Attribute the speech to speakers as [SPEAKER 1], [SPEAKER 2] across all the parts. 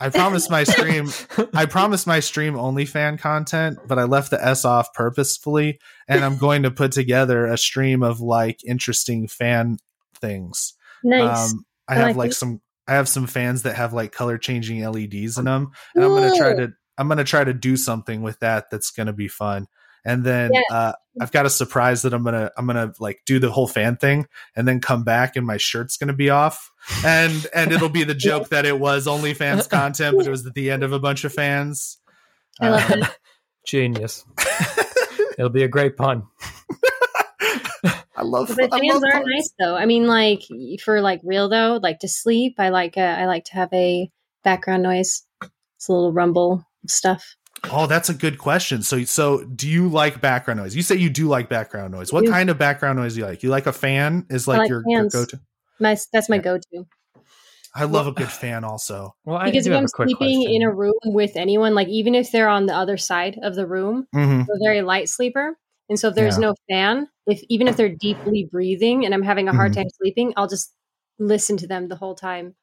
[SPEAKER 1] I promised my stream. I promised my stream only fan content, but I left the S off purposefully, and I'm going to put together a stream of like interesting fan things.
[SPEAKER 2] Nice.
[SPEAKER 1] Um, I
[SPEAKER 2] I
[SPEAKER 1] have
[SPEAKER 2] like
[SPEAKER 1] some. I have some fans that have like color changing LEDs in them, and I'm gonna try to. I'm gonna try to do something with that. That's gonna be fun. And then
[SPEAKER 2] Yeah.
[SPEAKER 1] uh, I've got a surprise that I'm gonna. I'm gonna like do the whole fan thing, and then come back, and my shirt's gonna be off, and and it'll be the joke that it was OnlyFans content, but it was at the end of a bunch of fans.
[SPEAKER 2] I love
[SPEAKER 1] Uh.
[SPEAKER 3] Genius. It'll be a great pun.
[SPEAKER 1] I love.
[SPEAKER 2] The
[SPEAKER 1] I
[SPEAKER 2] fans
[SPEAKER 1] love
[SPEAKER 2] are
[SPEAKER 1] puns.
[SPEAKER 2] nice though. I mean, like for like real though, like to sleep, I like uh, I like to have a background noise. It's a little rumble stuff.
[SPEAKER 1] Oh, that's a good question. So, so do you like background noise? You say you do like background noise. What kind of background noise do you like? You like a fan? Is like,
[SPEAKER 2] like
[SPEAKER 1] your, your go-to?
[SPEAKER 2] My that's my
[SPEAKER 1] Yeah.
[SPEAKER 2] go-to
[SPEAKER 1] I love a good fan. Also,
[SPEAKER 3] Well, I
[SPEAKER 2] because if I'm sleeping
[SPEAKER 3] question.
[SPEAKER 2] in a room with anyone, like even if they're on the other side of the room,
[SPEAKER 1] hmm
[SPEAKER 2] I'm a very light sleeper. And so if there's
[SPEAKER 1] Yeah.
[SPEAKER 2] no fan, if even if they're deeply breathing and I'm having a hard
[SPEAKER 1] Mhm.
[SPEAKER 2] time sleeping, I'll just listen to them the whole time.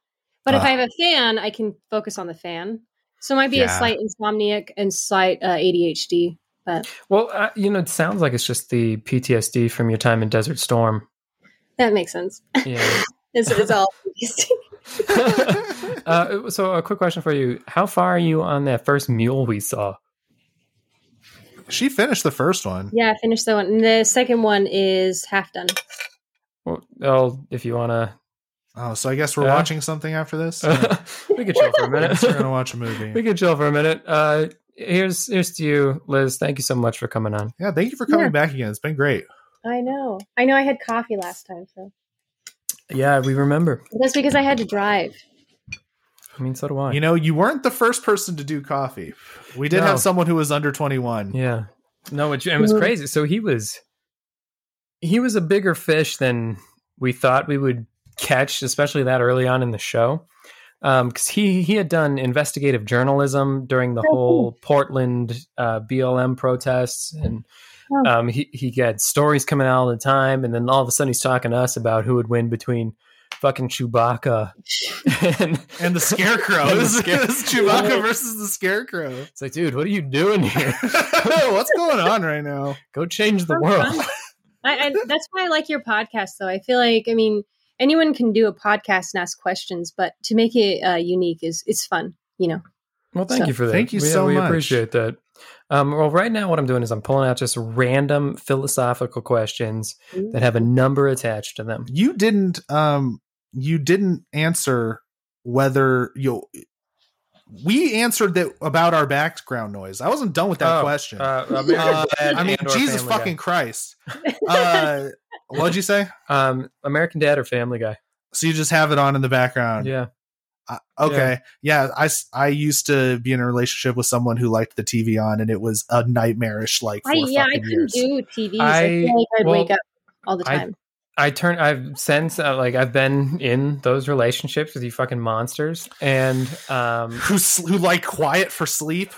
[SPEAKER 2] But if
[SPEAKER 1] Ah.
[SPEAKER 2] I have a fan, I can focus on the fan. So it might be a slight insomniac and slight uh, ADHD. But
[SPEAKER 3] well, uh, you know, it sounds like it's just the PTSD from your time in Desert Storm.
[SPEAKER 2] that makes sense.
[SPEAKER 3] Yeah.
[SPEAKER 2] It's, it's all
[SPEAKER 3] uh, so, a quick question for you: How far are you on that first mule we saw?
[SPEAKER 1] she finished the first one.
[SPEAKER 2] yeah, I finished the one. And the second one is half done.
[SPEAKER 3] Well, oh, if you want to,
[SPEAKER 1] Oh, so I guess we're
[SPEAKER 3] Yeah.
[SPEAKER 1] watching something after this.
[SPEAKER 3] we could chill for a minute.
[SPEAKER 1] we're gonna watch a movie.
[SPEAKER 3] we could chill for a minute. Uh, here's here's to you, Liz. Thank you so much for coming on.
[SPEAKER 1] Yeah, thank you for coming
[SPEAKER 2] Yeah.
[SPEAKER 1] back again. It's been great.
[SPEAKER 2] I know. I know I had coffee last time, so
[SPEAKER 3] Yeah, we remember.
[SPEAKER 2] that's because I had to drive.
[SPEAKER 3] I mean, so do I.
[SPEAKER 1] You know, you weren't the first person to do coffee. We did
[SPEAKER 3] No.
[SPEAKER 1] have someone who was under 21.
[SPEAKER 3] Yeah. No, it, it was
[SPEAKER 2] Mhm.
[SPEAKER 3] crazy. So he was he was a bigger fish than we thought we would catch, especially that early on in the show. Because he he had done investigative journalism during the
[SPEAKER 2] Oh,
[SPEAKER 3] whole Portland uh, BLM protests, and
[SPEAKER 2] Oh.
[SPEAKER 3] um, he he got stories coming out all the time. And then all of a sudden, he's talking to us about who would win between fucking Chewbacca and
[SPEAKER 1] And the Scarecrow.
[SPEAKER 3] And the
[SPEAKER 1] This is Chewbacca versus the Scarecrow.
[SPEAKER 3] it's like, dude, what are you doing here?
[SPEAKER 1] What's going on right now?
[SPEAKER 3] Go change the world.
[SPEAKER 2] I, I, that's why I like your podcast, though. I feel like, I mean, anyone can do a podcast and ask questions, but to make it uh, unique is it's fun, you know.
[SPEAKER 3] Well, thank
[SPEAKER 2] So-
[SPEAKER 3] you for that.
[SPEAKER 1] Thank you
[SPEAKER 3] we,
[SPEAKER 1] so
[SPEAKER 3] we
[SPEAKER 1] much.
[SPEAKER 3] appreciate that. Um, well, right now, what I'm doing is I'm pulling out just random philosophical questions that have a number attached to them.
[SPEAKER 1] You didn't um you didn't answer whether you we answered that about our background noise. I wasn't done with that
[SPEAKER 3] Oh,
[SPEAKER 1] question.
[SPEAKER 3] Uh,
[SPEAKER 1] Uh, I mean, Jesus
[SPEAKER 3] Family Guy.
[SPEAKER 1] fucking Christ. Uh, what'd you say?
[SPEAKER 3] Um, American Dad or Family Guy?
[SPEAKER 1] So you just have it on in the background.
[SPEAKER 3] Yeah.
[SPEAKER 1] Uh, okay. Yeah. I I used to be in a relationship with someone who liked the TV on, and it was a nightmarish like
[SPEAKER 2] I, yeah, I
[SPEAKER 1] fucking
[SPEAKER 2] couldn't
[SPEAKER 1] years.
[SPEAKER 2] do TVs. I,
[SPEAKER 3] I-
[SPEAKER 2] feel like I'd
[SPEAKER 3] well,
[SPEAKER 2] wake up all the time.
[SPEAKER 3] I turn. I've since uh, like I've been in those relationships with you fucking monsters, and um,
[SPEAKER 1] who who like quiet for sleep.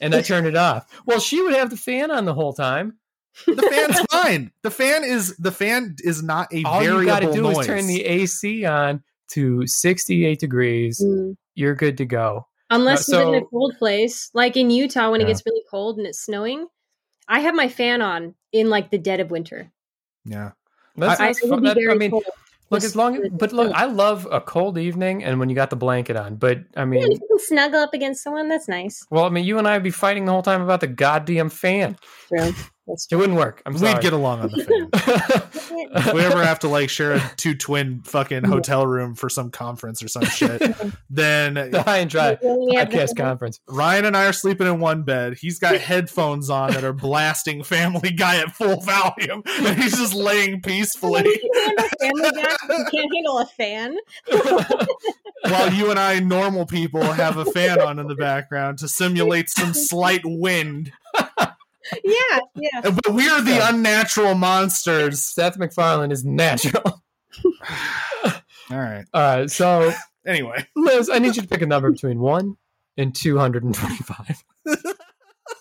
[SPEAKER 3] and I turned it off. Well, she would have the fan on the whole time.
[SPEAKER 1] The fan's fine. The fan is the fan is not a
[SPEAKER 3] All you got to do
[SPEAKER 1] noise.
[SPEAKER 3] is turn the AC on to 68 degrees.
[SPEAKER 2] Mm.
[SPEAKER 3] You're good to go.
[SPEAKER 2] Unless
[SPEAKER 3] Uh,
[SPEAKER 2] you live in a cold place, like in Utah when
[SPEAKER 3] Yeah.
[SPEAKER 2] it gets really cold and it's snowing. I have my fan on in like the dead of winter.
[SPEAKER 1] yeah.
[SPEAKER 3] That's,
[SPEAKER 2] I,
[SPEAKER 3] that's
[SPEAKER 2] it would
[SPEAKER 3] fun.
[SPEAKER 2] be
[SPEAKER 3] That- I mean,
[SPEAKER 2] cold.
[SPEAKER 3] look
[SPEAKER 2] Just
[SPEAKER 3] as long, but look, I love a cold evening and when you got the blanket on. But I mean,
[SPEAKER 2] if you can snuggle up against someone, that's nice.
[SPEAKER 3] well, I mean, you and I would be fighting the whole time about the goddamn fan.
[SPEAKER 2] True. That's
[SPEAKER 3] It wouldn't work. I'm sorry.
[SPEAKER 1] We'd get along on the fan. if we ever have to like share a two twin fucking hotel room for some conference or some shit, then
[SPEAKER 3] the high and dry podcast conference.
[SPEAKER 1] Ryan and I are sleeping in one bed. He's got headphones on that are blasting Family Guy at full volume, and he's just laying peacefully
[SPEAKER 2] You can handle Family Guy, you can't handle a fan.
[SPEAKER 1] while you and I, normal people, have a fan on in the background to simulate some slight wind.
[SPEAKER 2] Yeah, yeah.
[SPEAKER 1] Uh, but we're the unnatural monsters.
[SPEAKER 3] Seth MacFarlane is natural.
[SPEAKER 1] All right.
[SPEAKER 3] All right, so
[SPEAKER 1] Anyway,
[SPEAKER 3] Liz, I need you to pick a number between one and two hundred and twenty-five.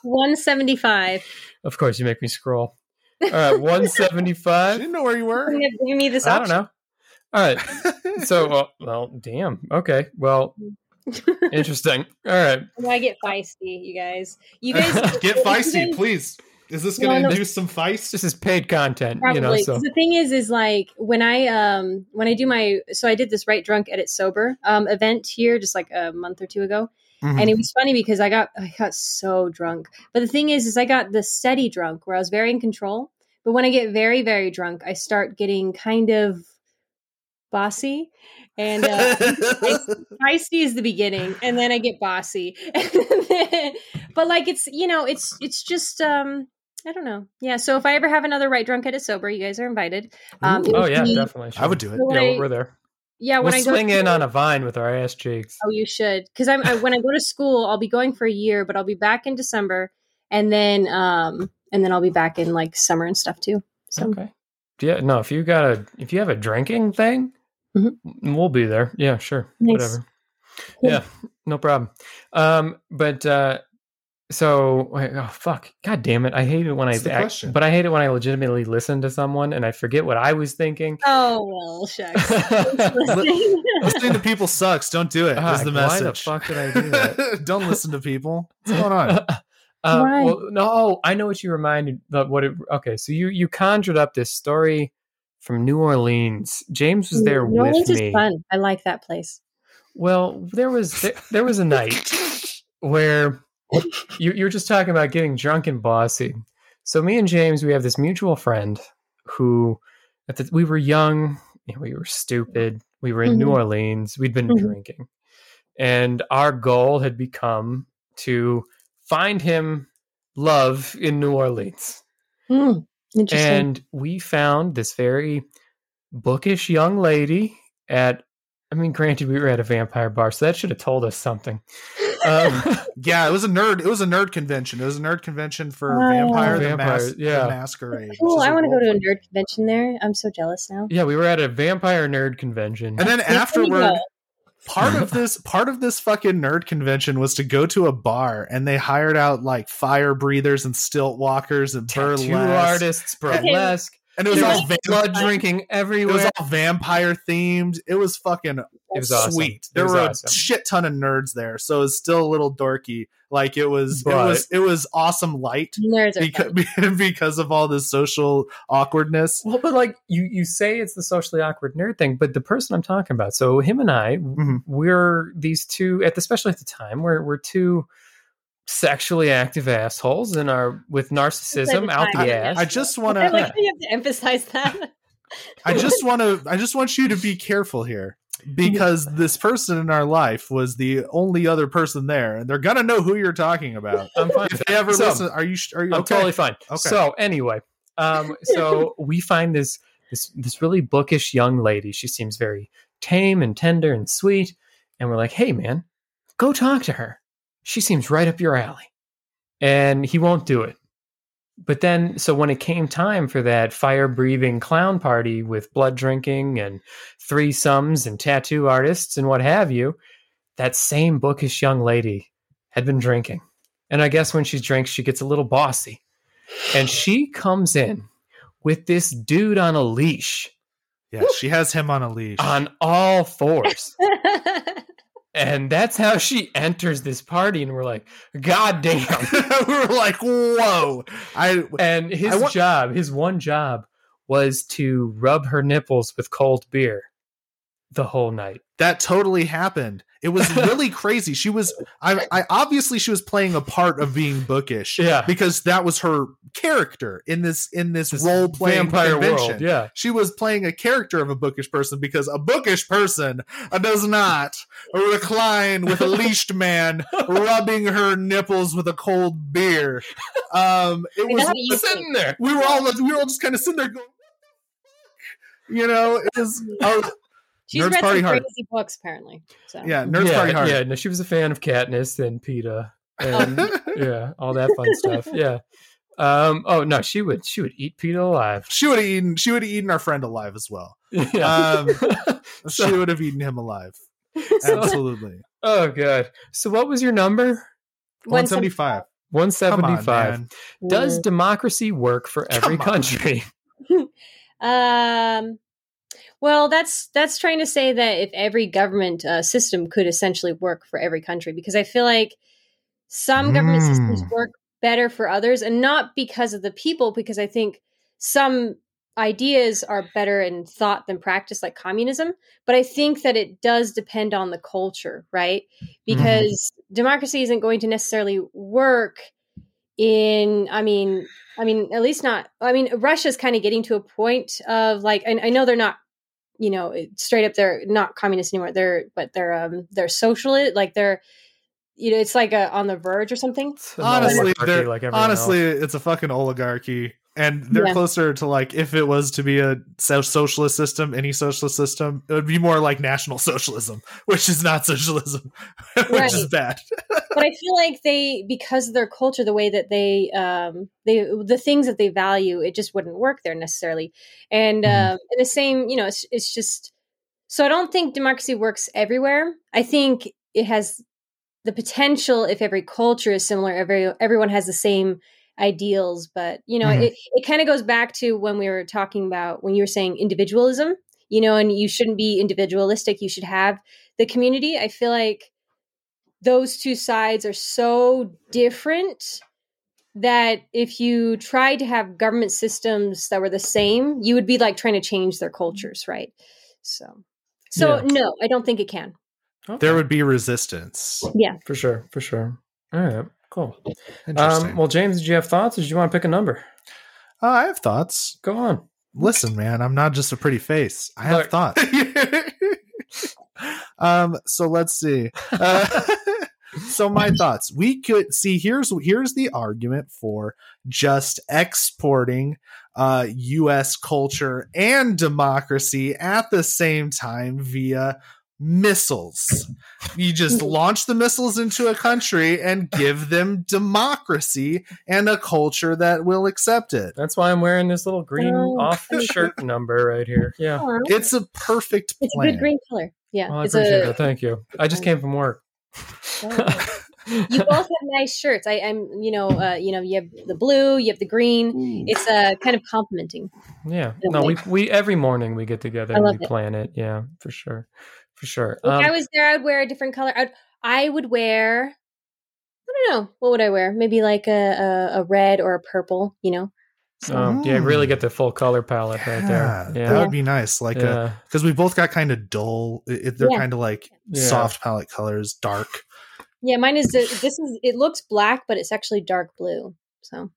[SPEAKER 2] 175.
[SPEAKER 3] Of course, you make me scroll. All right, one seventy-five.
[SPEAKER 1] I didn't know where you were.
[SPEAKER 2] Give me this
[SPEAKER 3] I don't know. All right, so well, well, damn. Okay, well, Interesting. All right.
[SPEAKER 2] I get feisty, you guys. You guys
[SPEAKER 1] Get feisty,
[SPEAKER 2] guys-
[SPEAKER 1] please. Is this going to
[SPEAKER 2] No, no.
[SPEAKER 1] induce some feist?
[SPEAKER 3] This is paid content,
[SPEAKER 2] Probably.
[SPEAKER 3] you know.
[SPEAKER 2] 'Cause
[SPEAKER 3] So
[SPEAKER 2] the thing is, is like when I um when I do my so I did this right drunk edit sober um event here just like a month or two ago,
[SPEAKER 1] Mhm.
[SPEAKER 2] and it was funny because I got I got so drunk. But the thing is, is I got the steady drunk where I was very in control. But when I get very very drunk, I start getting kind of bossy, and uh, feisty is the beginning, and then I get bossy. but like it's you know it's it's just um I don't know yeah. So if I ever have another right drunk edit sober, you guys are invited. Um,
[SPEAKER 3] Oh yeah,
[SPEAKER 2] be-
[SPEAKER 3] definitely.
[SPEAKER 1] I would do it.
[SPEAKER 2] So when
[SPEAKER 3] Yeah,
[SPEAKER 2] I-
[SPEAKER 3] we're there.
[SPEAKER 2] Yeah, when
[SPEAKER 3] We'll
[SPEAKER 2] I go
[SPEAKER 3] swing in
[SPEAKER 2] to-
[SPEAKER 3] on a vine with our ass cheeks.
[SPEAKER 2] Oh, you should, because I'm I, when I go to school, I'll be going for a year, but I'll be back in December, and then um and then I'll be back in like summer and stuff too. So
[SPEAKER 3] Okay. Yeah, no, if you got a if you have a drinking thing,
[SPEAKER 2] Mhm.
[SPEAKER 3] we'll be there. Yeah, sure.
[SPEAKER 2] Nice.
[SPEAKER 3] Whatever.
[SPEAKER 2] Cool.
[SPEAKER 3] Yeah, no problem. Um, but uh so wait, oh fuck. God damn it. I hate it when
[SPEAKER 1] What's the
[SPEAKER 3] I act,
[SPEAKER 1] question?
[SPEAKER 3] but I hate it when I legitimately listen to someone and I forget what I was thinking.
[SPEAKER 2] Oh well, shucks. Listening.
[SPEAKER 1] Listening to people sucks. Don't do it. Is the
[SPEAKER 3] why the fuck did I do that?
[SPEAKER 1] Don't listen to people. What's going on?
[SPEAKER 3] uh,
[SPEAKER 2] Why?
[SPEAKER 3] well, no, I know what you reminded. Of what it? Okay, so you you conjured up this story from New Orleans. James was there
[SPEAKER 2] New
[SPEAKER 3] with
[SPEAKER 2] Orleans
[SPEAKER 3] me.
[SPEAKER 2] is fun. I like that place.
[SPEAKER 3] Well, there was there, there was a night where you you were just talking about getting drunk and bossy. So me and James, we have this mutual friend who, at the, we were young, we were stupid. We were in New
[SPEAKER 2] Mhm.
[SPEAKER 3] Orleans. We'd been
[SPEAKER 2] Mhm.
[SPEAKER 3] drinking, and our goal had become to find him love in New Orleans.
[SPEAKER 2] Interesting.
[SPEAKER 3] And we found this very bookish young lady at, I mean, granted, we were at a vampire bar, so that should have told us something. Um,
[SPEAKER 1] Yeah, it was a nerd. It was a nerd convention. It was a nerd convention for
[SPEAKER 2] Oh.
[SPEAKER 1] Vampire the,
[SPEAKER 3] Vampire,
[SPEAKER 1] Mas-
[SPEAKER 3] yeah.
[SPEAKER 1] the Masquerade. which
[SPEAKER 2] cool. I want to go to a nerd convention there. I'm so jealous now.
[SPEAKER 3] yeah, we were at a vampire nerd convention.
[SPEAKER 1] And then
[SPEAKER 2] There you
[SPEAKER 1] afterward,
[SPEAKER 2] go.
[SPEAKER 1] Part of this part of this fucking nerd convention was to go to a bar and they hired out like fire breathers and stilt walkers and
[SPEAKER 3] Tattoo
[SPEAKER 1] burlesque.
[SPEAKER 3] artists, burlesque,
[SPEAKER 1] And it was all
[SPEAKER 3] was blood drinking everywhere.
[SPEAKER 1] it was all vampire themed. It was fucking
[SPEAKER 3] It was awesome.
[SPEAKER 1] sweet.
[SPEAKER 3] It
[SPEAKER 1] There
[SPEAKER 3] was
[SPEAKER 1] were
[SPEAKER 3] awesome.
[SPEAKER 1] a shit ton of nerds there, so it's still a little dorky. Like it was,
[SPEAKER 3] But-
[SPEAKER 1] it was, it was awesome light
[SPEAKER 2] Nerds
[SPEAKER 1] because
[SPEAKER 2] fun.
[SPEAKER 1] because of all this social awkwardness.
[SPEAKER 3] Well, but like you, you say it's the socially awkward nerd thing, but the person I'm talking about, so him and I,
[SPEAKER 1] Mhm.
[SPEAKER 3] we're these two, at the, especially at the time, we're we're two sexually active assholes and are with narcissism out the ass.
[SPEAKER 1] I just want to,
[SPEAKER 2] like how you have to emphasize that.
[SPEAKER 1] I just want to, I just want you to be careful here because this person in our life was the only other person there, and they're gonna know who you're talking about.
[SPEAKER 3] I'm fine.
[SPEAKER 1] If they ever
[SPEAKER 3] So,
[SPEAKER 1] listen, are you? Are you
[SPEAKER 3] I'm
[SPEAKER 1] okay?
[SPEAKER 3] totally fine.
[SPEAKER 1] Okay.
[SPEAKER 3] So anyway, um, so we find this this this really bookish young lady. She seems very tame and tender and sweet, and we're like, "Hey, man, go talk to her. She seems right up your alley." And he won't do it. But then, so when it came time for that fire breathing clown party with blood drinking and threesomes and tattoo artists and what have you, that same bookish young lady had been drinking. And I guess when she drinks, she gets a little bossy. And she comes in with this dude on a leash
[SPEAKER 1] Yeah, she has him on a leash.
[SPEAKER 3] on all fours. and that's how she enters this party. And we're like, God damn.
[SPEAKER 1] we're like, "Whoa!" I
[SPEAKER 3] And his
[SPEAKER 1] I
[SPEAKER 3] job, his one job, was to rub her nipples with cold beer the whole night.
[SPEAKER 1] that totally happened. It was really crazy. She was, I, I obviously she was playing a part of being bookish.
[SPEAKER 3] Yeah.
[SPEAKER 1] because that was her character in this in this,
[SPEAKER 3] This
[SPEAKER 1] role playing
[SPEAKER 3] vampire
[SPEAKER 1] convention.
[SPEAKER 3] world. Yeah.
[SPEAKER 1] She was playing a character of a bookish person because a bookish person does not recline with a leashed man rubbing her nipples with a cold beer. Um, it was
[SPEAKER 2] That's what
[SPEAKER 3] Sitting there.
[SPEAKER 1] we were all we were all just kind of sitting there going, you know, it was oh,
[SPEAKER 2] She's
[SPEAKER 1] Nerds
[SPEAKER 2] read
[SPEAKER 1] party
[SPEAKER 2] some
[SPEAKER 1] hard.
[SPEAKER 2] crazy books, apparently. So.
[SPEAKER 1] yeah, nerds
[SPEAKER 3] yeah,
[SPEAKER 1] party hard.
[SPEAKER 3] Yeah, no, she was a fan of Katniss and Peeta and yeah, all that fun stuff. Yeah. Um. Oh no, she would she would eat Peeta alive.
[SPEAKER 1] She would have eaten. She would have eaten our friend alive as well.
[SPEAKER 3] Yeah.
[SPEAKER 1] Um, she would have eaten him alive.
[SPEAKER 3] So-
[SPEAKER 1] Absolutely.
[SPEAKER 3] oh god. So what was your number?
[SPEAKER 1] One seventy five.
[SPEAKER 3] One seventy five.
[SPEAKER 1] On,
[SPEAKER 3] Does democracy work for every
[SPEAKER 1] Come
[SPEAKER 3] country?
[SPEAKER 2] Um. Well, that's that's trying to say that if every government uh, system could essentially work for every country, because I feel like some government systems
[SPEAKER 1] Mm.
[SPEAKER 2] work better for others, and not because of the people, because I think some ideas are better in thought than practice, like communism. But I think that it does depend on the culture, right? Because democracy isn't going to necessarily work in i mean i mean at least not i mean russia's kind of getting to a point of like I know they're not you know straight up they're not communist anymore. They're but they're um they're socialist like they're you know it's like a, on the verge or something.
[SPEAKER 1] Honestly,
[SPEAKER 3] like
[SPEAKER 1] honestly,
[SPEAKER 3] else.
[SPEAKER 1] it's a fucking oligarchy, and they're
[SPEAKER 2] Yeah.
[SPEAKER 1] closer to like if it was to be a socialist system, any socialist system, it would be more like national socialism, which is not socialism, which
[SPEAKER 2] Right.
[SPEAKER 1] is bad.
[SPEAKER 2] but i feel like they because of their culture the way that they um they the things that they value it just wouldn't work there necessarily and
[SPEAKER 1] Mhm.
[SPEAKER 2] um and the same you know it's, it's just so i don't think democracy works everywhere i think it has the potential if every culture is similar every everyone has the same ideals but you know
[SPEAKER 1] Mhm.
[SPEAKER 2] it, it kind of goes back to when we were talking about when you were saying individualism you know and you shouldn't be individualistic you should have the community i feel like those two sides are so different that if you tried to have government systems that were the same, you would be like trying to change their cultures, right? So, so
[SPEAKER 3] Yeah.
[SPEAKER 2] no, I don't think it can.
[SPEAKER 3] Okay.
[SPEAKER 1] There would be resistance. Yeah.
[SPEAKER 3] For sure, for sure. All right, cool.
[SPEAKER 1] Interesting.
[SPEAKER 3] Um, well, James, did you have thoughts, or did you want to pick a number?
[SPEAKER 1] Uh, I have thoughts.
[SPEAKER 3] Go on.
[SPEAKER 1] Listen, man, I'm not just a pretty face. I have
[SPEAKER 3] Look.
[SPEAKER 1] thoughts. um, so let's see. Uh, so my thoughts. We could see here's here's the argument for just exporting uh US culture and democracy at the same time via missiles. You just launch the missiles into a country and give them democracy and a culture that will accept it.
[SPEAKER 3] That's why I'm wearing this little green
[SPEAKER 2] Oh,
[SPEAKER 3] off
[SPEAKER 2] I
[SPEAKER 3] shirt number right here. Yeah.
[SPEAKER 1] It's a perfect plan.
[SPEAKER 2] it's a good green color. Yeah,
[SPEAKER 3] Oh, I
[SPEAKER 2] it's
[SPEAKER 3] appreciate
[SPEAKER 2] a.
[SPEAKER 3] that. Thank you. I just came from work.
[SPEAKER 2] You both have nice shirts. I, I'm, you know, uh, you know, you have the blue, you have the green. It's uh, kind of complementing.
[SPEAKER 3] yeah. No, we we every morning we get together
[SPEAKER 2] I
[SPEAKER 3] and
[SPEAKER 2] love
[SPEAKER 3] we
[SPEAKER 2] it.
[SPEAKER 3] plan it. Yeah, for sure, for sure.
[SPEAKER 2] If
[SPEAKER 3] Um,
[SPEAKER 2] I was there, I'd wear a different color. I'd, I would wear. I don't know. What would I wear? Maybe like a, a, a red or a purple. You know. So,
[SPEAKER 3] um, yeah, really
[SPEAKER 1] Mm.
[SPEAKER 3] get the full color palette right there. Yeah.
[SPEAKER 1] That would be nice. Like a
[SPEAKER 3] yeah.
[SPEAKER 1] because we both got kind of dull. It, it- they're
[SPEAKER 2] Yeah.
[SPEAKER 1] kind of like
[SPEAKER 3] Yeah.
[SPEAKER 1] soft palette colors, dark.
[SPEAKER 2] yeah, mine is. This is. It looks black, but it's actually dark blue. So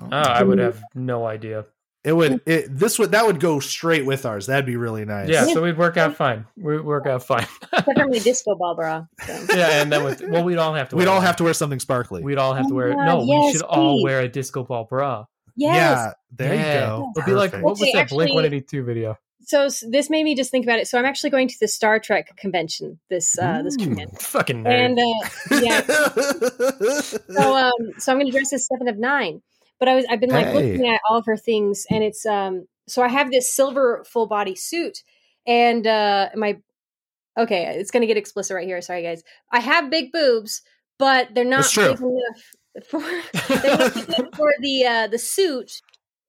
[SPEAKER 3] Oh, I would have no idea.
[SPEAKER 1] It would. It this would that would go straight with ours. That'd be really nice.
[SPEAKER 3] Yeah, so we'd work out fine. We'd work out fine.
[SPEAKER 2] except for my disco ball bra. So.
[SPEAKER 3] yeah, and then with well, we'd all have to.
[SPEAKER 1] We'd
[SPEAKER 3] wear
[SPEAKER 1] all
[SPEAKER 3] one.
[SPEAKER 1] have to wear something sparkly.
[SPEAKER 3] We'd all have to
[SPEAKER 2] Oh
[SPEAKER 3] wear.
[SPEAKER 2] my
[SPEAKER 3] No,
[SPEAKER 2] God,
[SPEAKER 3] we
[SPEAKER 2] yes,
[SPEAKER 3] should all wear a disco ball bra.
[SPEAKER 2] Yes.
[SPEAKER 1] Yeah, there
[SPEAKER 3] Yeah.
[SPEAKER 1] you go.
[SPEAKER 3] It'd be like what was
[SPEAKER 2] Okay,
[SPEAKER 3] that Blink One Eighty Two video?
[SPEAKER 2] So s- this made me just think about it. So I'm actually going to the Star Trek convention this uh, this weekend,
[SPEAKER 3] Fucking nerd.
[SPEAKER 2] and uh, yeah, so um so i'm going to dress as seven of nine but i was i've been like
[SPEAKER 1] Hey.
[SPEAKER 2] looking at all of her things and it's um so i have this silver full body suit and uh my okay it's going to get explicit right here sorry guys. I have big boobs but they're not big enough for they're not big enough for the uh the suit.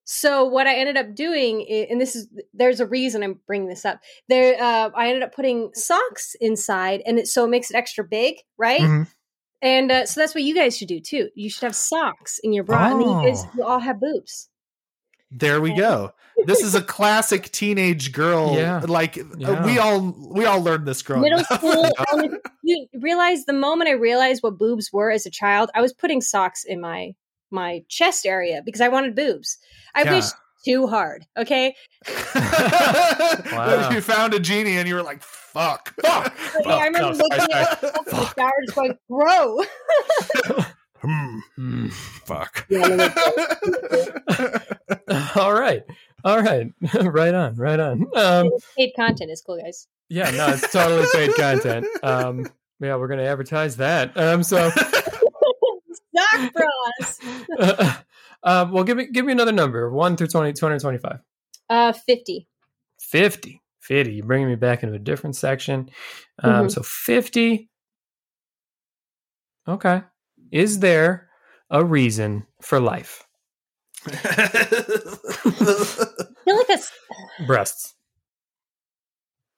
[SPEAKER 2] So what i ended up doing and this is there's a reason i'm bringing this up. There uh i ended up putting socks inside and it so it makes it extra big right?
[SPEAKER 1] Mhm.
[SPEAKER 2] And uh, so that's what you guys should do too. You should have socks in your bra, and then you guys
[SPEAKER 1] Oh.
[SPEAKER 2] will all have boobs.
[SPEAKER 1] There we go. This is a classic teenage girl.
[SPEAKER 3] Yeah.
[SPEAKER 1] Like uh,
[SPEAKER 3] Yeah.
[SPEAKER 1] we all we all learned this growing
[SPEAKER 2] Middle
[SPEAKER 1] up.
[SPEAKER 2] school. elementary- you realize the moment I realized what boobs were as a child, I was putting socks in my my chest area because I wanted boobs. I
[SPEAKER 1] Yeah.
[SPEAKER 2] wished too hard. Okay,
[SPEAKER 3] Wow.
[SPEAKER 1] you found a genie and you were like, "Fuck, fuck."
[SPEAKER 2] But, yeah, I remember
[SPEAKER 3] no, sorry,
[SPEAKER 2] looking at
[SPEAKER 3] sorry.
[SPEAKER 2] the shower, just going, "Grow."
[SPEAKER 1] Hmm,
[SPEAKER 3] Hmm.
[SPEAKER 1] fuck.
[SPEAKER 2] Yeah,
[SPEAKER 3] all right, all right, right on, right on. Um,
[SPEAKER 2] Paid content is cool, guys.
[SPEAKER 3] yeah, no, it's totally paid content. Um, yeah, we're gonna advertise that. Um, so,
[SPEAKER 2] Sock bras.
[SPEAKER 3] uh, well, give me give me another number, one through 20, 225.
[SPEAKER 2] Uh, fifty.
[SPEAKER 3] 50. 50. You're bringing me back into a different section. Um,
[SPEAKER 2] Mhm.
[SPEAKER 3] So 50. Okay. Is there a reason for life?
[SPEAKER 2] I feel like that's
[SPEAKER 3] Breasts.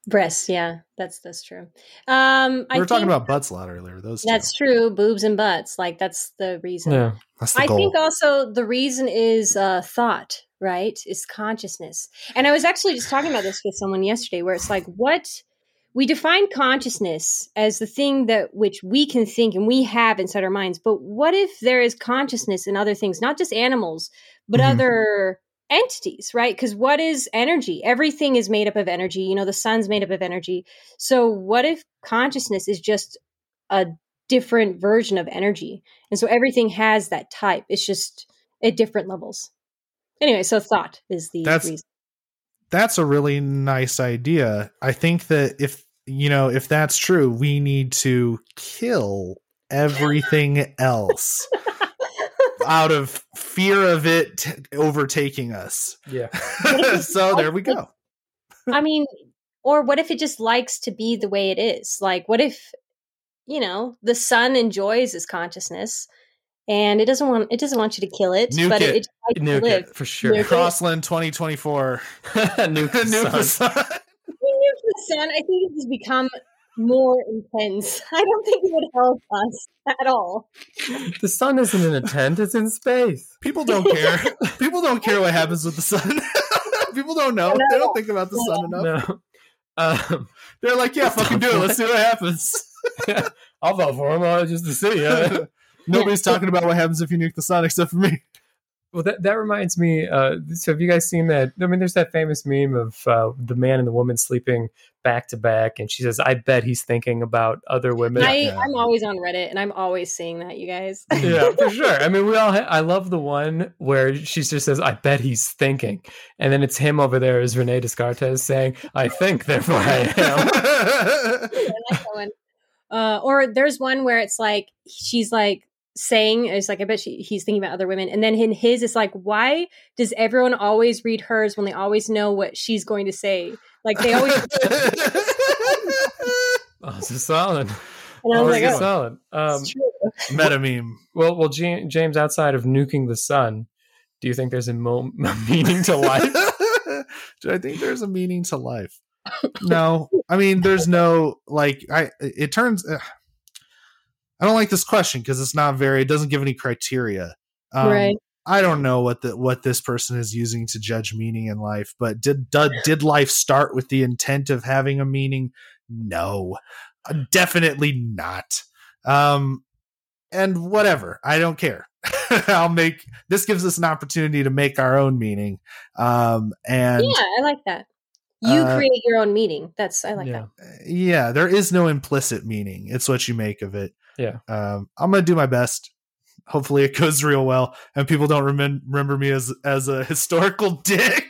[SPEAKER 2] Breasts, yeah, that's that's true. Um,
[SPEAKER 1] We
[SPEAKER 2] I
[SPEAKER 1] were talking
[SPEAKER 2] think
[SPEAKER 1] about butts a lot earlier. Those two.
[SPEAKER 2] that's true. Boobs and butts, like that's the reason.
[SPEAKER 3] Yeah.
[SPEAKER 1] That's the
[SPEAKER 2] I
[SPEAKER 1] goal.
[SPEAKER 2] think also the reason is uh, thought, right? Is consciousness. And I was actually just talking about this with someone yesterday, where it's like, what we define consciousness as the thing that which we can think and we have inside our minds. But what if there is consciousness in other things, not just animals, but
[SPEAKER 1] Mhm.
[SPEAKER 2] other entities, right? Because what is energy? Everything is made up of energy. You know, the sun's made up of energy. So what if consciousness is just a different version of energy? And so everything has that type. It's just at different levels. Anyway, so thought is the
[SPEAKER 1] That's-
[SPEAKER 2] reason.
[SPEAKER 1] that's a really nice idea. I think that if you know if that's true, we need to kill everything else out of fear of it t- overtaking us.
[SPEAKER 3] Yeah.
[SPEAKER 1] so there we go.
[SPEAKER 2] I mean, or what if it just likes to be the way it is? Like, what if, you know, the sun enjoys its consciousness and it doesn't want it doesn't want you to kill it,
[SPEAKER 1] Nuke
[SPEAKER 2] but
[SPEAKER 1] it.
[SPEAKER 2] it, it
[SPEAKER 3] Nuke
[SPEAKER 2] to live.
[SPEAKER 3] it for sure.
[SPEAKER 2] Nuke.
[SPEAKER 1] Crossland 2024.
[SPEAKER 3] Nuke the
[SPEAKER 1] Nuke the
[SPEAKER 3] sun.
[SPEAKER 1] sun.
[SPEAKER 2] If we nuke the sun, I think it has become more intense. I don't think it would help us at all.
[SPEAKER 3] The sun isn't in a tent; it's in space.
[SPEAKER 1] People don't care. People don't care what happens with the sun. People don't know. They don't think about the sun enough.
[SPEAKER 3] No. Um,
[SPEAKER 1] They're like, yeah, fucking do it. Let's see what happens.
[SPEAKER 3] I'll vote for him uh, just to see. Uh,
[SPEAKER 1] Nobody's talking about what happens if you nuke the sun except for me.
[SPEAKER 3] well, that that reminds me. Uh, so, have you guys seen that? I mean, there's that famous meme of uh, the man and the woman sleeping back to back, and she says, "I bet he's thinking about other women."
[SPEAKER 2] I,
[SPEAKER 1] yeah.
[SPEAKER 2] I'm always on Reddit and I'm always seeing that, you guys.
[SPEAKER 3] yeah, for sure. I mean, we all. Ha- I love the one where she just says, "I bet he's thinking," and then it's him over there as Rene Descartes saying, "I think, therefore I am."
[SPEAKER 2] I like that one. Uh, or there's one where it's like she's like saying it's like I bet she, he's thinking about other women, and then in his it's like why does everyone always read hers when they always know what she's going to say? Like they always.
[SPEAKER 3] Oh, this is solid.
[SPEAKER 2] And I
[SPEAKER 3] Oh,
[SPEAKER 2] was
[SPEAKER 3] this
[SPEAKER 2] like,
[SPEAKER 3] is
[SPEAKER 2] oh,
[SPEAKER 3] solid. Um.
[SPEAKER 1] Meta meme.
[SPEAKER 3] well, well, Ja- James, outside of nuking the sun, do you think there's a, mo- a meaning to life?
[SPEAKER 1] Do I think there's a meaning to life? No. I mean, there's no like I it turns uh, I don't like this question because it's not very it doesn't give any criteria. Um,
[SPEAKER 2] Right.
[SPEAKER 1] I don't know what the what this person is using to judge meaning in life, but did did, did life start with the intent of having a meaning? No. Uh, Definitely not. Um and whatever. I don't care. I'll make this gives us an opportunity to make our own meaning. Um and
[SPEAKER 2] yeah, I like that. You
[SPEAKER 1] Uh,
[SPEAKER 2] create your own meaning. That's I like
[SPEAKER 3] yeah.
[SPEAKER 2] that.
[SPEAKER 1] yeah, there is no implicit meaning. It's what you make of it.
[SPEAKER 3] Yeah.
[SPEAKER 1] Um, I'm gonna do my best. Hopefully, it goes real well, and people don't remem- remember me as as a historical dick.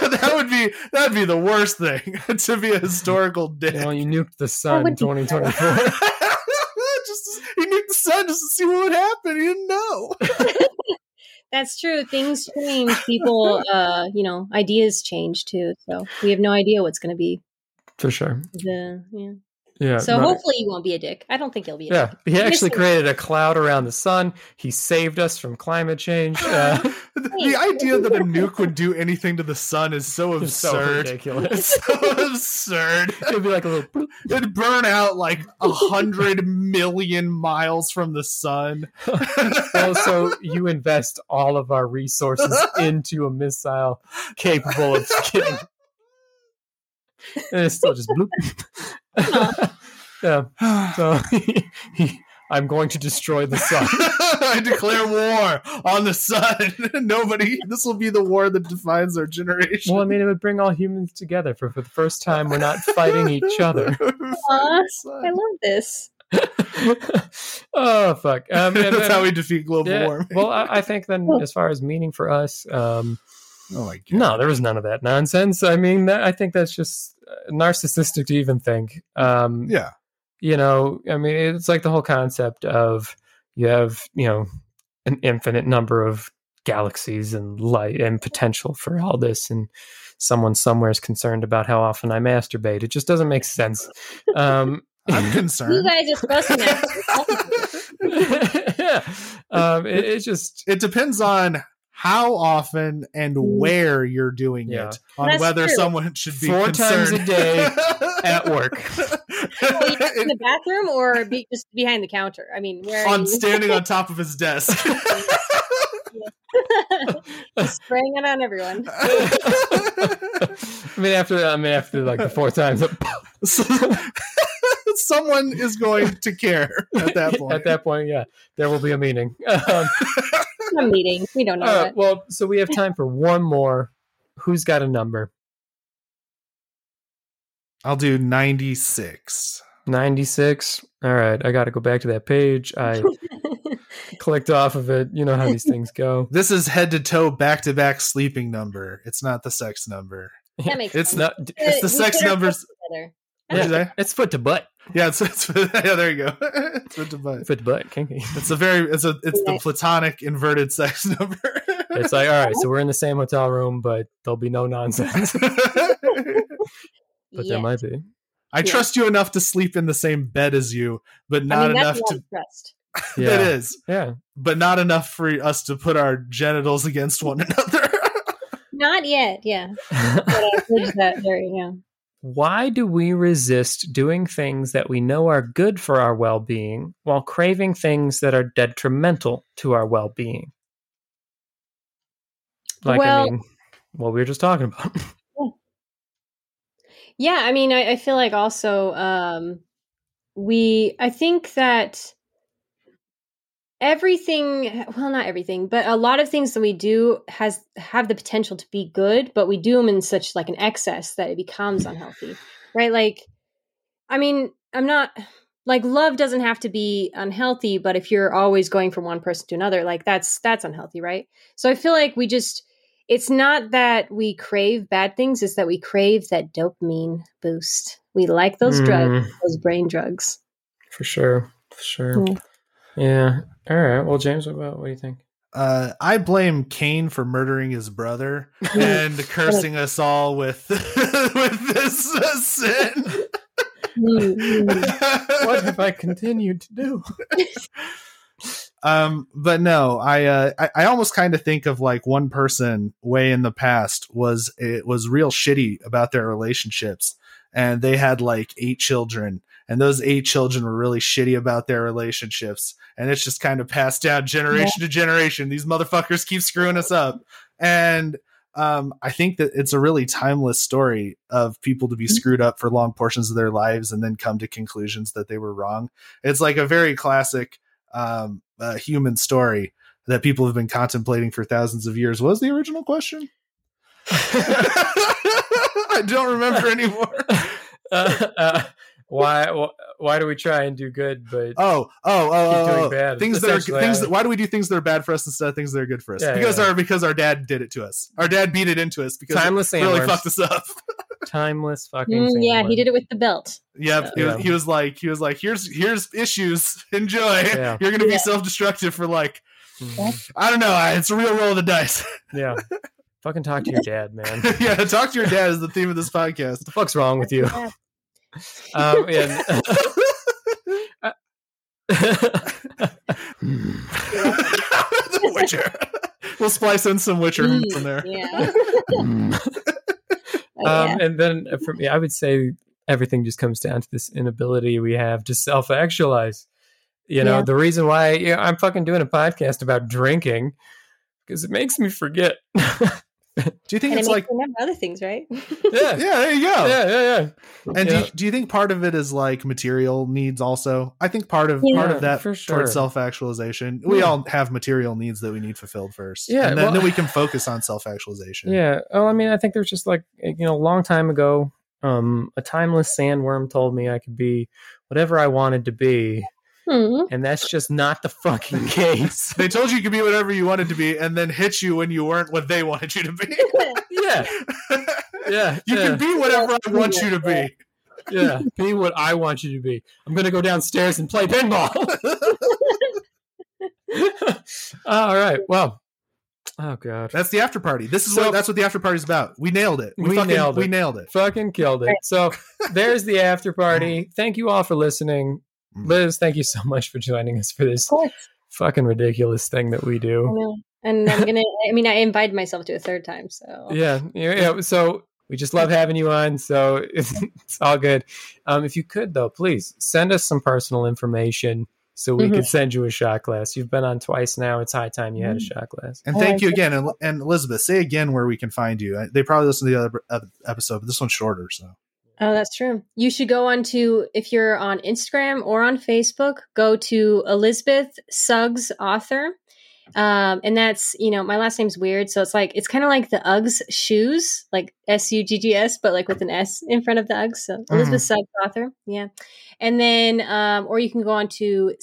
[SPEAKER 1] that would be that would be the worst thing to be a historical dick.
[SPEAKER 3] Well, you nuked the sun
[SPEAKER 2] in
[SPEAKER 3] 2024.
[SPEAKER 1] just he nuked the sun just to see what would happen. He didn't know.
[SPEAKER 2] That's true. Things change. People, uh, you know, ideas change too. So we have no idea what's going to be
[SPEAKER 3] For sure.
[SPEAKER 2] the yeah.
[SPEAKER 3] Yeah.
[SPEAKER 2] So
[SPEAKER 3] no-
[SPEAKER 2] hopefully you won't be a dick. I don't think he'll be a
[SPEAKER 3] yeah,
[SPEAKER 2] dick.
[SPEAKER 3] he actually created a cloud around the sun. He saved us from climate change. Uh,
[SPEAKER 1] the, the idea that a nuke would do anything to the sun is so
[SPEAKER 3] it's so
[SPEAKER 1] absurd.
[SPEAKER 3] ridiculous.
[SPEAKER 1] It's so absurd.
[SPEAKER 3] It'd be like a little. bloop.
[SPEAKER 1] It'd burn out like a hundred million miles from the sun.
[SPEAKER 3] Well, so you invest all of our resources into a missile capable of killing. And it's still just bloop. Yeah. So I'm going to destroy the sun.
[SPEAKER 1] I declare war on the sun. Nobody. This will be the war that defines our generation.
[SPEAKER 3] Well, I mean, it would bring all humans together. For, for the first time, we're not fighting each other.
[SPEAKER 2] Aw, I love this.
[SPEAKER 3] oh fuck! Um,
[SPEAKER 1] That's
[SPEAKER 3] then-
[SPEAKER 1] how we defeat global
[SPEAKER 3] yeah,
[SPEAKER 1] warming.
[SPEAKER 3] well, I, I think then, as far as meaning for us, um,
[SPEAKER 1] oh my god.
[SPEAKER 3] no, there was none of that nonsense. I mean, that, I think that's just uh, narcissistic to even think. Um,
[SPEAKER 1] Yeah.
[SPEAKER 3] You know, I mean, it's like the whole concept of you have, you know, an infinite number of galaxies and light and potential for all this, and someone somewhere is concerned about how often I masturbate. It just doesn't make sense. Um,
[SPEAKER 1] I'm concerned You
[SPEAKER 2] guys are supposed to masturbate.
[SPEAKER 3] yeah, um, it, it's just
[SPEAKER 1] it depends on how often and
[SPEAKER 2] Mm.
[SPEAKER 1] where you're doing
[SPEAKER 3] Yeah.
[SPEAKER 1] it on
[SPEAKER 2] That's
[SPEAKER 1] whether
[SPEAKER 2] true.
[SPEAKER 1] someone should be
[SPEAKER 3] Four times a day at work.
[SPEAKER 2] in the bathroom or be, just behind the counter. I mean, where
[SPEAKER 1] on standing on top of his desk.
[SPEAKER 2] Spraying it on everyone?
[SPEAKER 3] I mean, after I mean, after like the four times,
[SPEAKER 1] someone is going to care at that point.
[SPEAKER 3] at that point, yeah, there will be a meeting. Um,
[SPEAKER 2] A meeting. We don't know
[SPEAKER 3] all right,
[SPEAKER 2] that.
[SPEAKER 3] well, so we have time for one more. Who's got a number?
[SPEAKER 1] I'll do 96.
[SPEAKER 3] 96. All right, I got to go back to that page. I clicked off of it. You know how these things go.
[SPEAKER 1] This is head to toe back to back sleeping number. It's not the sex number.
[SPEAKER 2] that makes
[SPEAKER 1] It's
[SPEAKER 2] sense.
[SPEAKER 1] not.
[SPEAKER 3] Not,
[SPEAKER 1] It's uh, the
[SPEAKER 2] We
[SPEAKER 1] sex numbers.
[SPEAKER 2] Foot together.
[SPEAKER 1] What'd you
[SPEAKER 3] yeah,
[SPEAKER 1] say?
[SPEAKER 3] it's foot to butt.
[SPEAKER 1] Yeah, it's, it's yeah. There you go. it's foot to butt.
[SPEAKER 3] Foot to butt, kinky.
[SPEAKER 1] It's a very. It's a. It's the platonic inverted sex number.
[SPEAKER 3] It's like, all right, so we're in the same hotel room, but there'll be no nonsense. But
[SPEAKER 2] Yeah.
[SPEAKER 3] there might be.
[SPEAKER 1] I
[SPEAKER 2] Yeah.
[SPEAKER 1] trust you enough to sleep in the same bed as you, but
[SPEAKER 2] I
[SPEAKER 1] not
[SPEAKER 2] mean,
[SPEAKER 1] enough
[SPEAKER 2] that's a lot
[SPEAKER 1] to.
[SPEAKER 2] of trust.
[SPEAKER 3] Yeah.
[SPEAKER 1] It is,
[SPEAKER 3] Yeah.
[SPEAKER 1] but not enough for us to put our genitals against one another.
[SPEAKER 2] Not yet. Yeah. But I bridged that there. Yeah.
[SPEAKER 3] Why do we resist doing things that we know are good for our well being while craving things that are detrimental to our well being? Like, I mean, what we were just talking about.
[SPEAKER 2] Yeah, I mean, I, I feel like also um, we. I think that everything, well, not everything, but a lot of things that we do has have the potential to be good, but we do them in such like an excess that it becomes unhealthy, right? Like, I mean, I'm not like love doesn't have to be unhealthy, but if you're always going from one person to another, like that's that's unhealthy, right? So I feel like we just it's not that we crave bad things, it's that we crave that dopamine boost. We like those drugs,
[SPEAKER 3] Mm,
[SPEAKER 2] those brain drugs.
[SPEAKER 3] For sure. For sure.
[SPEAKER 2] Yeah.
[SPEAKER 3] Yeah. All right. Well, James, what about what do you think?
[SPEAKER 1] Uh, I blame Cain for murdering his brother and cursing us all with with this uh, sin.
[SPEAKER 2] Mm, mm.
[SPEAKER 3] What have I continued to do?
[SPEAKER 1] um, but no, I uh, I, I almost kind of think of like one person way in the past was it was real shitty about their relationships, and they had like eight children, and those eight children were really shitty about their relationships, and it's just kind of passed down generation to generation. These motherfuckers keep screwing us up, and um, I think that it's a really timeless story of people to be screwed up for long portions of their lives and then come to conclusions that they were wrong. It's like a very classic um, uh, human story that people have been contemplating for thousands of years. What was the original question? I don't remember anymore.
[SPEAKER 3] uh, uh, why, why do we try and do good, but
[SPEAKER 1] Oh, oh, oh,
[SPEAKER 3] Keep
[SPEAKER 1] oh,
[SPEAKER 3] doing
[SPEAKER 1] oh.
[SPEAKER 3] bad.
[SPEAKER 1] things that are things. That, why do we do things that are bad for us instead of things that are good for us?
[SPEAKER 3] Yeah,
[SPEAKER 1] because
[SPEAKER 3] yeah.
[SPEAKER 1] our because our dad did it to us. Our dad beat it into us because
[SPEAKER 3] timeless
[SPEAKER 1] it really
[SPEAKER 3] sandworms.
[SPEAKER 1] fucked us up.
[SPEAKER 3] timeless fucking
[SPEAKER 2] Mm, yeah, he did it with the belt.
[SPEAKER 1] Yep. He, was, he was like, he was like, here's here's issues. Enjoy.
[SPEAKER 3] Yeah.
[SPEAKER 1] You're gonna be
[SPEAKER 2] Yeah.
[SPEAKER 1] self destructive for like
[SPEAKER 3] Mhm.
[SPEAKER 1] I don't know. It's a real roll of the dice.
[SPEAKER 3] Yeah. Fucking talk to your dad, man.
[SPEAKER 1] Yeah. Talk to your dad is the theme of this podcast.
[SPEAKER 3] the fuck's wrong with you?
[SPEAKER 2] Yeah.
[SPEAKER 3] Um, and,
[SPEAKER 1] the Witcher. we'll splice in some Witcher
[SPEAKER 2] Mm,
[SPEAKER 1] from there.
[SPEAKER 2] Yeah. Oh,
[SPEAKER 3] um,
[SPEAKER 2] yeah.
[SPEAKER 3] and then for me, I would say everything just comes down to this inability we have to self actualize. You know,
[SPEAKER 2] Yeah.
[SPEAKER 3] the reason why you know, I'm fucking doing a podcast about drinking because it makes me forget.
[SPEAKER 1] Do you think
[SPEAKER 2] And it
[SPEAKER 1] it's
[SPEAKER 2] makes
[SPEAKER 1] like
[SPEAKER 2] remember other things, right?
[SPEAKER 3] yeah.
[SPEAKER 1] yeah, there you go.
[SPEAKER 3] Yeah, yeah, yeah.
[SPEAKER 1] And do you, do you think part of it is like material needs also? I think part of
[SPEAKER 2] Yeah.
[SPEAKER 1] part of that
[SPEAKER 3] For sure.
[SPEAKER 1] towards self actualization. We
[SPEAKER 3] Yeah.
[SPEAKER 1] all have material needs that we need fulfilled first.
[SPEAKER 3] Yeah,
[SPEAKER 1] And then,
[SPEAKER 3] well-
[SPEAKER 1] then we can focus on self actualization.
[SPEAKER 3] Yeah. Oh, I mean, I think there's just like you know, a long time ago, um, a timeless sandworm told me I could be whatever I wanted to be,
[SPEAKER 2] Hmm.
[SPEAKER 3] and that's just not the fucking case.
[SPEAKER 1] They told you you could be whatever you wanted to be and then hit you when you weren't what they wanted you to be.
[SPEAKER 3] yeah. Yeah.
[SPEAKER 1] you
[SPEAKER 3] yeah.
[SPEAKER 1] can be whatever I want you to be.
[SPEAKER 3] Yeah, be what I want you to be. I'm gonna go downstairs and play pinball. All right. Well. Oh god.
[SPEAKER 1] That's the after party. This is
[SPEAKER 3] So-
[SPEAKER 1] what that's what the after party's about. We nailed it. We,
[SPEAKER 3] We
[SPEAKER 1] fucking,
[SPEAKER 3] nailed
[SPEAKER 1] We nailed it.
[SPEAKER 3] Fucking killed it. So there's the after party. Thank you all for listening.
[SPEAKER 1] Mm.
[SPEAKER 3] Liz, thank you so much for joining us for this fucking ridiculous thing that we do.
[SPEAKER 2] and I'm gonna. I mean, I invited myself to a third time, so
[SPEAKER 3] Yeah, yeah, yeah. So we just love having you on. So it's, it's all good. Um, if you could, though, please send us some personal information so we
[SPEAKER 2] Mhm.
[SPEAKER 3] could send you a shot glass. You've been on twice now. It's high time you had a
[SPEAKER 2] Mm-hmm.
[SPEAKER 3] shot glass.
[SPEAKER 1] And thank you again. And, and Elizabeth, say again where we can find you. Uh, They probably listen to the other, other episode, but this one's shorter. So
[SPEAKER 2] Oh, that's true. You should go on to if you're on Instagram or on Facebook, go to Elizabeth Suggs author. Um, and that's, you know, my last name's weird. So it's like, it's kind of like the Uggs shoes, like S U G G S, but like with an S in front of the Uggs. So Elizabeth Suggs author. Yeah. And then, um, or you can go on to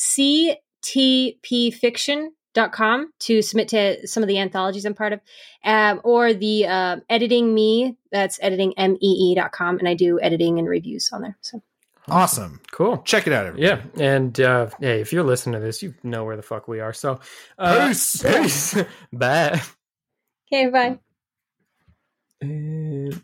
[SPEAKER 2] ctpfiction.com to submit to some of the anthologies I'm part of um, or the uh, editing me that's editing m e e dot com, and i do editing and reviews on there so
[SPEAKER 1] awesome.
[SPEAKER 3] Cool.
[SPEAKER 1] Check it out. Everybody.
[SPEAKER 3] Yeah, and uh, hey, if you're listening to this, you know where the fuck we are. So, uh,
[SPEAKER 1] Peace.
[SPEAKER 3] peace. Bye.
[SPEAKER 2] okay bye
[SPEAKER 3] And